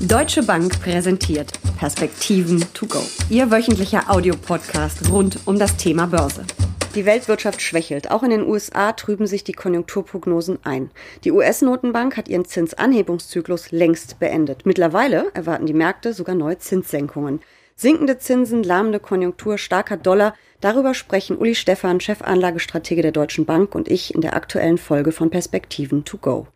Deutsche Bank präsentiert Perspektiven to go. Ihr wöchentlicher Audiopodcast rund um das Thema Börse. Die Weltwirtschaft schwächelt. Auch in den USA trüben sich die Konjunkturprognosen ein. Die US-Notenbank hat ihren Zinsanhebungszyklus längst beendet. Mittlerweile erwarten die Märkte sogar neue Zinssenkungen. Sinkende Zinsen, lahmende Konjunktur, starker Dollar. Darüber sprechen Uli Stephan, Chefanlagestratege der Deutschen Bank und ich in der aktuellen Folge von Perspektiven to go.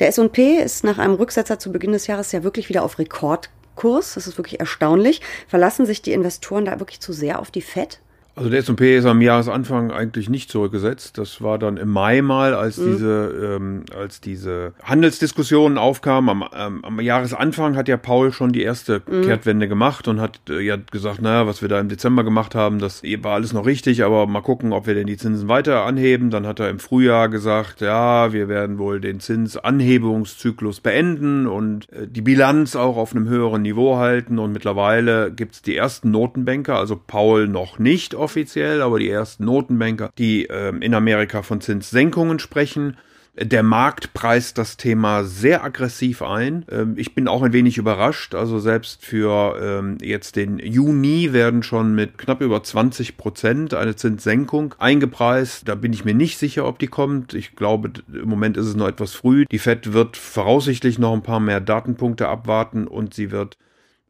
Der S&P ist nach einem Rücksetzer zu Beginn des Jahres ja wirklich wieder auf Rekordkurs. Das ist wirklich erstaunlich. Verlassen sich die Investoren da wirklich zu sehr auf die FED? Also der S&P ist am Jahresanfang eigentlich nicht zurückgesetzt. Das war dann im Mai mal, als mhm. diese ähm, als diese Handelsdiskussionen aufkamen. Am, ähm, am Jahresanfang hat ja Paul schon die erste mhm. Kehrtwende gemacht und hat äh, ja gesagt, naja, was wir da im Dezember gemacht haben, das war alles noch richtig, aber mal gucken, ob wir denn die Zinsen weiter anheben. Dann hat er im Frühjahr gesagt, ja, wir werden wohl den Zinsanhebungszyklus beenden und äh, die Bilanz auch auf einem höheren Niveau halten. Und mittlerweile gibt's die ersten Notenbanker, also Paul noch nicht offiziell, aber die ersten Notenbanker, die ähm, in Amerika von Zinssenkungen sprechen. Der Markt preist das Thema sehr aggressiv ein. Ähm, ich bin auch ein wenig überrascht. Also selbst für ähm, jetzt den Juni werden schon mit knapp über 20 Prozent eine Zinssenkung eingepreist. Da bin ich mir nicht sicher, ob die kommt. Ich glaube, im Moment ist es noch etwas früh. Die Fed wird voraussichtlich noch ein paar mehr Datenpunkte abwarten und sie wird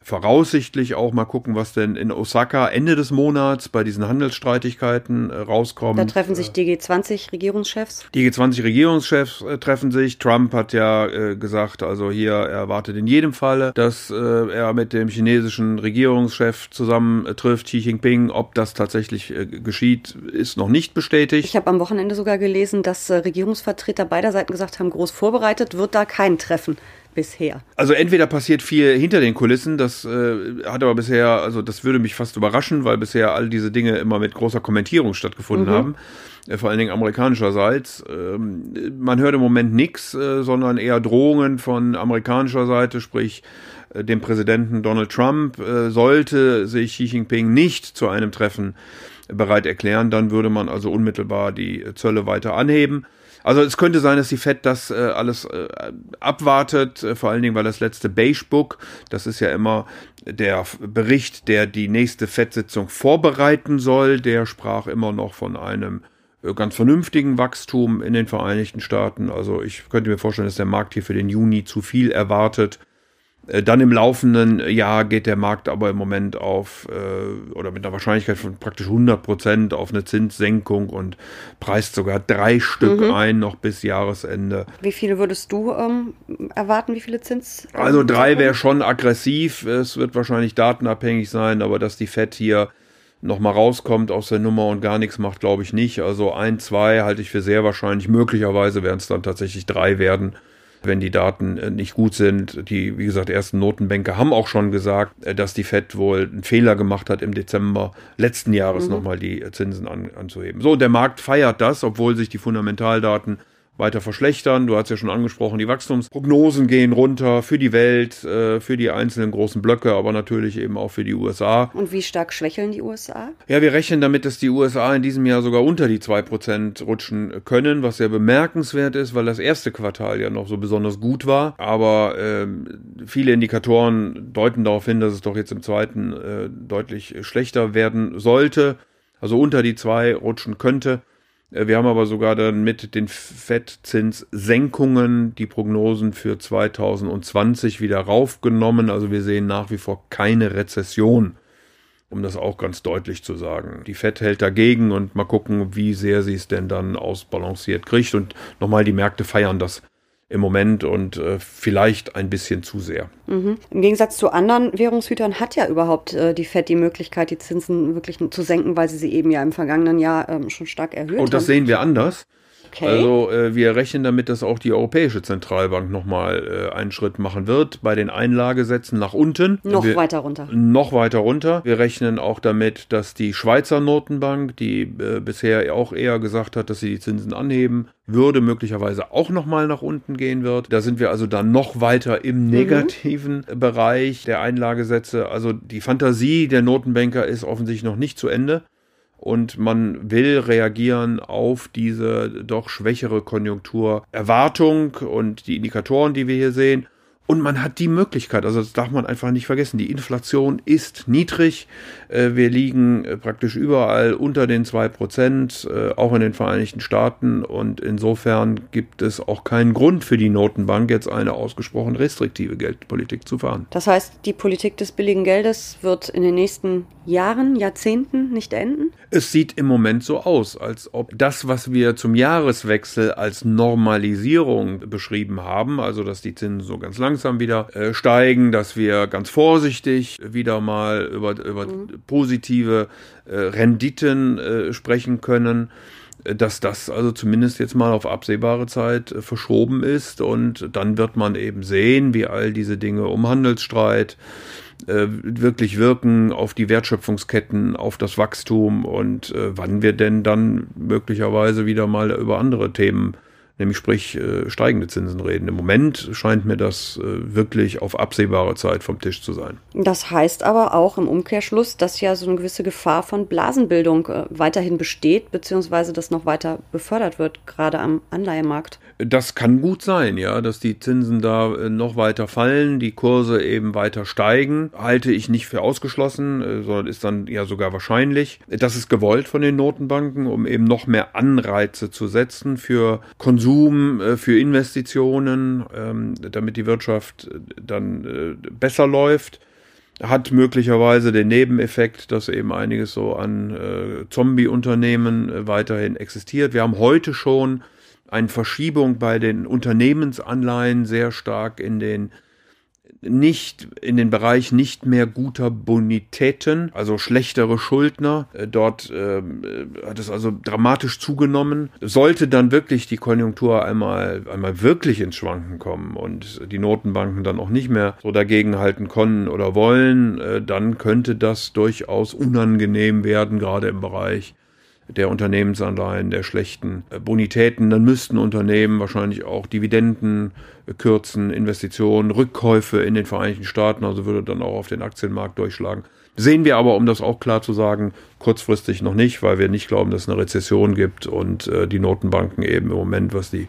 voraussichtlich auch mal gucken, was denn in Osaka Ende des Monats bei diesen Handelsstreitigkeiten äh, rauskommt. Da treffen sich die G20-Regierungschefs. Die G20-Regierungschefs äh, treffen sich. Trump hat ja äh, gesagt, also hier er erwartet in jedem Falle, dass äh, er mit dem chinesischen Regierungschef zusammen äh, trifft, Xi Jinping. Ob das tatsächlich äh, geschieht, ist noch nicht bestätigt. Ich habe am Wochenende sogar gelesen, dass Regierungsvertreter beider Seiten gesagt haben, groß vorbereitet wird da kein Treffen bisher? Also entweder passiert viel hinter den Kulissen, das äh, hat aber bisher, also das würde mich fast überraschen, weil bisher all diese Dinge immer mit großer Kommentierung stattgefunden mhm. haben, äh, vor allen Dingen amerikanischerseits. Ähm, man hört im Moment nichts, äh, sondern eher Drohungen von amerikanischer Seite, sprich dem Präsidenten Donald Trump, äh, sollte sich Xi Jinping nicht zu einem Treffen bereit erklären, dann würde man also unmittelbar die Zölle weiter anheben. Also es könnte sein, dass die Fed das äh, alles äh, abwartet, äh, vor allen Dingen, weil das letzte Beige Book, das ist ja immer der Bericht, der die nächste Fed-Sitzung vorbereiten soll, der sprach immer noch von einem äh, ganz vernünftigen Wachstum in den Vereinigten Staaten. Also ich könnte mir vorstellen, dass der Markt hier für den Juni zu viel erwartet. Äh, dann im laufenden Jahr geht der Markt aber im Moment auf äh, oder mit einer Wahrscheinlichkeit von praktisch 100 Prozent auf eine Zinssenkung und preist sogar drei Stück mhm. ein noch bis Jahresende. Wie viele würdest du ähm, erwarten? Wie viele Zins? Also drei wäre schon aggressiv. Es wird wahrscheinlich datenabhängig sein, aber dass die Fed hier nochmal rauskommt aus der Nummer und gar nichts macht, glaube ich nicht. Also ein, zwei halte ich für sehr wahrscheinlich. Möglicherweise werden es dann tatsächlich drei werden wenn die Daten äh, nicht gut sind. Die, wie gesagt, ersten Notenbanker haben auch schon gesagt, äh, dass die Fed wohl einen Fehler gemacht hat, im Dezember letzten Jahres mhm. nochmal die Zinsen an, anzuheben. So, der Markt feiert das, obwohl sich die Fundamentaldaten weiter verschlechtern. Du hast ja schon angesprochen, die Wachstumsprognosen gehen runter für die Welt, äh, für die einzelnen großen Blöcke, aber natürlich eben auch für die USA. Und wie stark schwächeln die USA? Ja, wir rechnen damit, dass die USA in diesem Jahr sogar unter die 2% rutschen können, was sehr bemerkenswert ist, weil das erste Quartal ja noch so besonders gut war. Aber äh, viele Indikatoren deuten darauf hin, dass es doch jetzt im zweiten äh, deutlich schlechter werden sollte. Also unter die 2 rutschen könnte. Äh, wir haben aber sogar dann mit den Fettzinssenkungen die Prognosen für 2020 wieder raufgenommen. Also wir sehen nach wie vor keine Rezession, um das auch ganz deutlich zu sagen. Die Fett hält dagegen und mal gucken, wie sehr sie es denn dann ausbalanciert kriegt. Und nochmal, die Märkte feiern das im Moment und äh, vielleicht ein bisschen zu sehr. Mhm. Im Gegensatz zu anderen Währungshütern hat ja überhaupt äh, die FED die Möglichkeit, die Zinsen wirklich zu senken, weil sie sie eben ja im vergangenen Jahr ähm, schon stark erhöht haben. Und das sehen wir anders. Okay. Also äh, wir rechnen damit, dass auch die Europäische Zentralbank nochmal äh, einen Schritt machen wird bei den Einlagesätzen nach unten. Noch wir, weiter runter. Noch weiter runter. Wir rechnen auch damit, dass die Schweizer Notenbank, die äh, bisher auch eher gesagt hat, dass sie die Zinsen anheben würde, möglicherweise auch nochmal nach unten gehen wird. Da sind wir also dann noch weiter im mhm. negativen mhm. Bereich der Einlagesätze. Also die Fantasie der Notenbanker ist offensichtlich noch nicht zu Ende und man will reagieren auf diese doch schwächere Konjunkturerwartung und die Indikatoren, die wir hier sehen. Und man hat die Möglichkeit, also das darf man einfach nicht vergessen, die Inflation ist niedrig. Äh, wir liegen äh, praktisch überall unter den zwei Prozent, äh, auch in den Vereinigten Staaten. Und insofern gibt es auch keinen Grund für die Notenbank, jetzt eine ausgesprochen restriktive Geldpolitik zu fahren. Das heißt, die Politik des billigen Geldes wird in den nächsten Jahren, Jahrzehnten nicht enden? Es sieht im Moment so aus, als ob das, was wir zum Jahreswechsel als Normalisierung beschrieben haben, also dass die Zinsen so ganz langsam wieder äh, steigen, dass wir ganz vorsichtig wieder mal über, über mhm. positive äh, Renditen äh, sprechen können dass das also zumindest jetzt mal auf absehbare Zeit äh, verschoben ist und dann wird man eben sehen, wie all diese Dinge um Handelsstreit äh, wirklich wirken auf die Wertschöpfungsketten, auf das Wachstum und äh, wann wir denn dann möglicherweise wieder mal über andere Themen nämlich sprich äh, steigende Zinsen reden. Im Moment scheint mir das äh, wirklich auf absehbare Zeit vom Tisch zu sein. Das heißt aber auch im Umkehrschluss, dass ja so eine gewisse Gefahr von Blasenbildung äh, weiterhin besteht, beziehungsweise das noch weiter befördert wird, gerade am Anleihemarkt. Das kann gut sein, ja, dass die Zinsen da äh, noch weiter fallen, die Kurse eben weiter steigen. Halte ich nicht für ausgeschlossen, äh, sondern ist dann ja sogar wahrscheinlich. Das ist gewollt von den Notenbanken, um eben noch mehr Anreize zu setzen für Konsum, äh, für Investitionen, ähm, damit die Wirtschaft dann besser läuft hat möglicherweise den Nebeneffekt, dass eben einiges so an äh, Zombie-Unternehmen äh, weiterhin existiert. Wir haben heute schon eine Verschiebung bei den Unternehmensanleihen sehr stark in den nicht in den Bereich nicht mehr guter Bonitäten, also schlechtere Schuldner. Äh, dort äh, hat es also dramatisch zugenommen. Sollte dann wirklich die Konjunktur einmal, einmal wirklich ins Schwanken kommen und die Notenbanken dann auch nicht mehr so dagegenhalten können oder wollen, äh, dann könnte das durchaus unangenehm werden, gerade im Bereich der Unternehmensanleihen, der schlechten äh, Bonitäten, dann müssten Unternehmen wahrscheinlich auch Dividenden äh, kürzen, Investitionen, Rückkäufe in den Vereinigten Staaten, also würde dann auch auf den Aktienmarkt durchschlagen. Sehen wir aber, um das auch klar zu sagen, kurzfristig noch nicht, weil wir nicht glauben, dass es eine Rezession gibt und äh, die Notenbanken eben im Moment, was die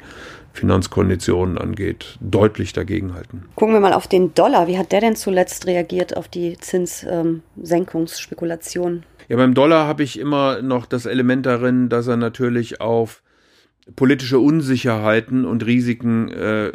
Finanzkonditionen angeht, deutlich dagegenhalten. Gucken wir mal auf den Dollar. Wie hat der denn zuletzt reagiert auf die Zinssenkungsspekulation? Ja, beim Dollar habe ich immer noch das Element darin, dass er natürlich auf politische Unsicherheiten und Risiken äh,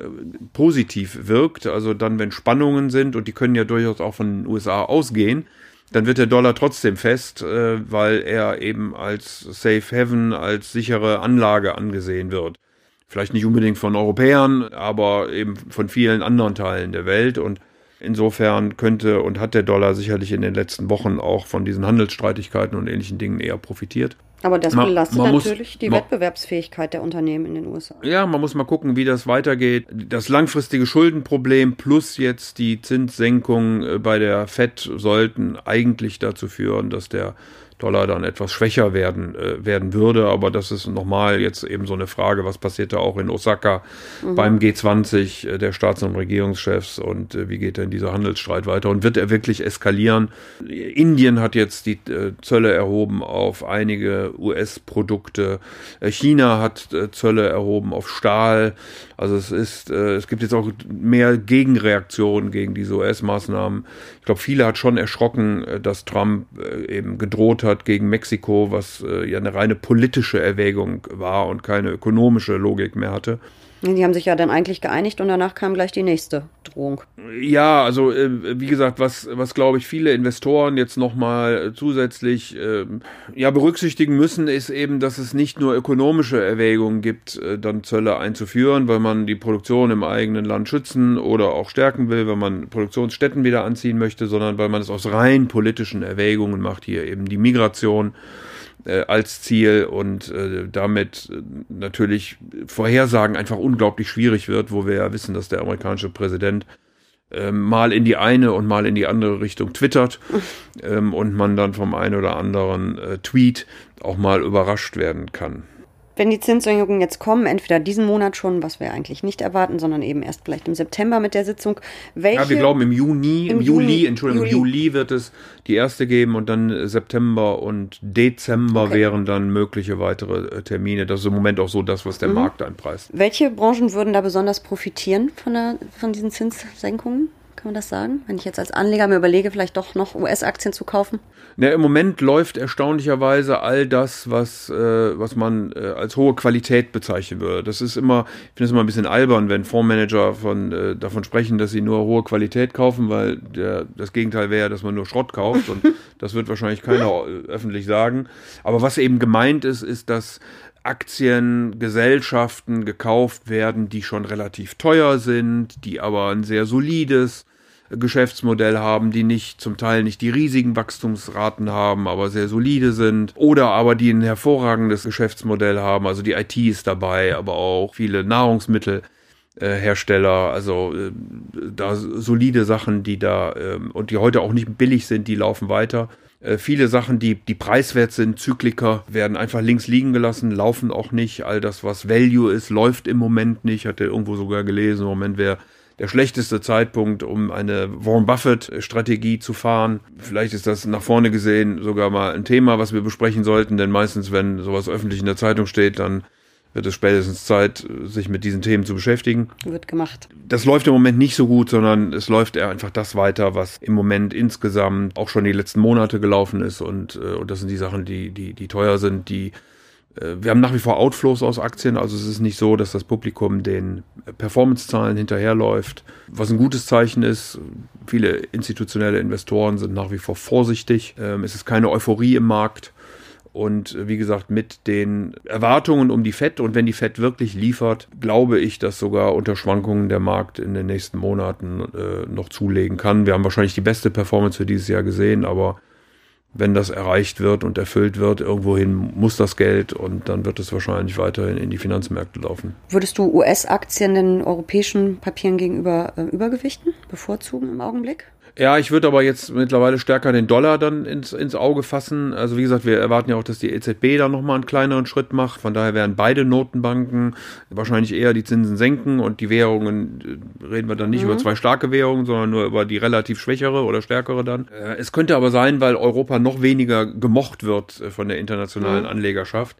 positiv wirkt. Also dann, wenn Spannungen sind, und die können ja durchaus auch von den USA ausgehen, dann wird der Dollar trotzdem fest, äh, weil er eben als Safe Haven, als sichere Anlage angesehen wird. Vielleicht nicht unbedingt von Europäern, aber eben von vielen anderen Teilen der Welt. Und Insofern könnte und hat der Dollar sicherlich in den letzten Wochen auch von diesen Handelsstreitigkeiten und ähnlichen Dingen eher profitiert. Aber das belastet man, man natürlich muss, die man, Wettbewerbsfähigkeit der Unternehmen in den USA. Ja, man muss mal gucken, wie das weitergeht. Das langfristige Schuldenproblem plus jetzt die Zinssenkung äh, bei der Fed sollten eigentlich dazu führen, dass der Dollar dann etwas schwächer werden, äh, werden würde. Aber das ist nochmal jetzt eben so eine Frage, was passiert da auch in Osaka mhm. beim G20 äh, der Staats- und Regierungschefs und äh, wie geht denn dieser Handelsstreit weiter und wird er wirklich eskalieren? Indien hat jetzt die äh, Zölle erhoben auf einige US-Produkte. Äh, China hat äh, Zölle erhoben auf Stahl. Also es ist, es gibt jetzt auch mehr Gegenreaktionen gegen diese US-Maßnahmen. Ich glaube, viele hat schon erschrocken, dass Trump eben gedroht hat gegen Mexiko, was äh, ja eine reine politische Erwägung war und keine ökonomische Logik mehr hatte. Die haben sich ja dann eigentlich geeinigt und danach kam gleich die nächste Drohung. Ja, also äh, wie gesagt, was, was glaube ich viele Investoren jetzt nochmal zusätzlich äh, ja, berücksichtigen müssen, ist eben, dass es nicht nur ökonomische Erwägungen gibt, äh, dann Zölle einzuführen, weil man die Produktion im eigenen Land schützen oder auch stärken will, wenn man Produktionsstätten wieder anziehen möchte, sondern weil man es aus rein politischen Erwägungen macht, hier eben die Migration äh, als Ziel und äh, damit äh, natürlich Vorhersagen einfach unglaublich schwierig wird, wo wir ja wissen, dass der amerikanische Präsident äh, mal in die eine und mal in die andere Richtung twittert ähm, und man dann vom einen oder anderen äh, Tweet auch mal überrascht werden kann. Wenn die Zinssenkungen jetzt kommen, entweder diesen Monat schon, was wir eigentlich nicht erwarten, sondern eben erst vielleicht im September mit der Sitzung. Welche, ja, wir glauben im Juni, im, im Juli, Juli, Entschuldigung, Juli. im Juli wird es die erste geben und dann September und Dezember okay. wären dann mögliche weitere äh, Termine. Das ist im Moment auch so das, was der mhm. Markt einpreist. Welche Branchen würden da besonders profitieren von, der, von diesen Zinssenkungen? Kann man das sagen? Wenn ich jetzt als Anleger mir überlege, vielleicht doch noch US-Aktien zu kaufen? Ja, Im Moment läuft erstaunlicherweise all das, was, äh, was man äh, als hohe Qualität bezeichnen würde. Das ist immer, ich finde es immer ein bisschen albern, wenn Fondsmanager von, äh, davon sprechen, dass sie nur hohe Qualität kaufen, weil der, das Gegenteil wäre, dass man nur Schrott kauft und das wird wahrscheinlich keiner äh, öffentlich sagen. Aber was eben gemeint ist, ist, dass Aktien, Gesellschaften gekauft werden, die schon relativ teuer sind, die aber ein sehr solides Geschäftsmodell haben, die nicht zum Teil nicht die riesigen Wachstumsraten haben, aber sehr solide sind oder aber die ein hervorragendes Geschäftsmodell haben, also die IT ist dabei, aber auch viele Nahrungsmittel. Hersteller, also äh, da solide Sachen, die da äh, und die heute auch nicht billig sind, die laufen weiter. Äh, viele Sachen, die, die preiswert sind, Zykliker, werden einfach links liegen gelassen, laufen auch nicht. All das, was Value ist, läuft im Moment nicht. Hatte irgendwo sogar gelesen, im Moment wäre der schlechteste Zeitpunkt, um eine Warren Buffett-Strategie zu fahren. Vielleicht ist das nach vorne gesehen sogar mal ein Thema, was wir besprechen sollten, denn meistens, wenn sowas öffentlich in der Zeitung steht, dann wird es spätestens Zeit, sich mit diesen Themen zu beschäftigen. Wird gemacht. Das läuft im Moment nicht so gut, sondern es läuft eher einfach das weiter, was im Moment insgesamt auch schon die letzten Monate gelaufen ist. Und, äh, und das sind die Sachen, die, die, die teuer sind, die wir haben nach wie vor Outflows aus Aktien, also es ist nicht so, dass das Publikum den Performance-Zahlen hinterherläuft, was ein gutes Zeichen ist. Viele institutionelle Investoren sind nach wie vor vorsichtig. Ähm, es ist keine Euphorie im Markt. Und äh, wie gesagt, mit den Erwartungen um die FED und wenn die FED wirklich liefert, glaube ich, dass sogar unter Schwankungen der Markt in den nächsten Monaten äh, noch zulegen kann. Wir haben wahrscheinlich die beste Performance für dieses Jahr gesehen, aber wenn das erreicht wird und erfüllt wird, irgendwohin muss das Geld und dann wird es wahrscheinlich weiterhin in die Finanzmärkte laufen. Würdest du US-Aktien den europäischen Papieren gegenüber äh, übergewichten, bevorzugen im Augenblick? Ja, ich würde aber jetzt mittlerweile stärker den Dollar dann ins, ins Auge fassen. Also wie gesagt, wir erwarten ja auch, dass die EZB da nochmal einen kleineren Schritt macht. Von daher werden beide Notenbanken wahrscheinlich eher die Zinsen senken und die Währungen, äh, reden wir dann nicht mhm. über zwei starke Währungen, sondern nur über die relativ schwächere oder stärkere dann. Äh, es könnte aber sein, weil Europa noch weniger gemocht wird äh, von der internationalen mhm. Anlegerschaft,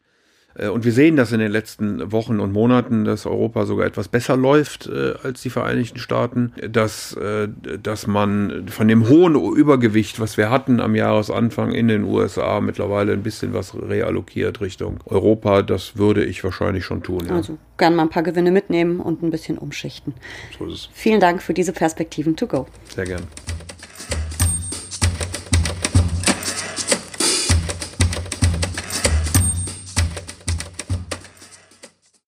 und wir sehen das in den letzten Wochen und Monaten, dass Europa sogar etwas besser läuft äh, als die Vereinigten Staaten, dass, äh, dass man von dem hohen Übergewicht, was wir hatten am Jahresanfang in den USA, mittlerweile ein bisschen was reallokiert Richtung Europa. Das würde ich wahrscheinlich schon tun. Ja. Also gern mal ein paar Gewinne mitnehmen und ein bisschen umschichten. So ist es. Vielen Dank für diese Perspektiven to go. Sehr gern.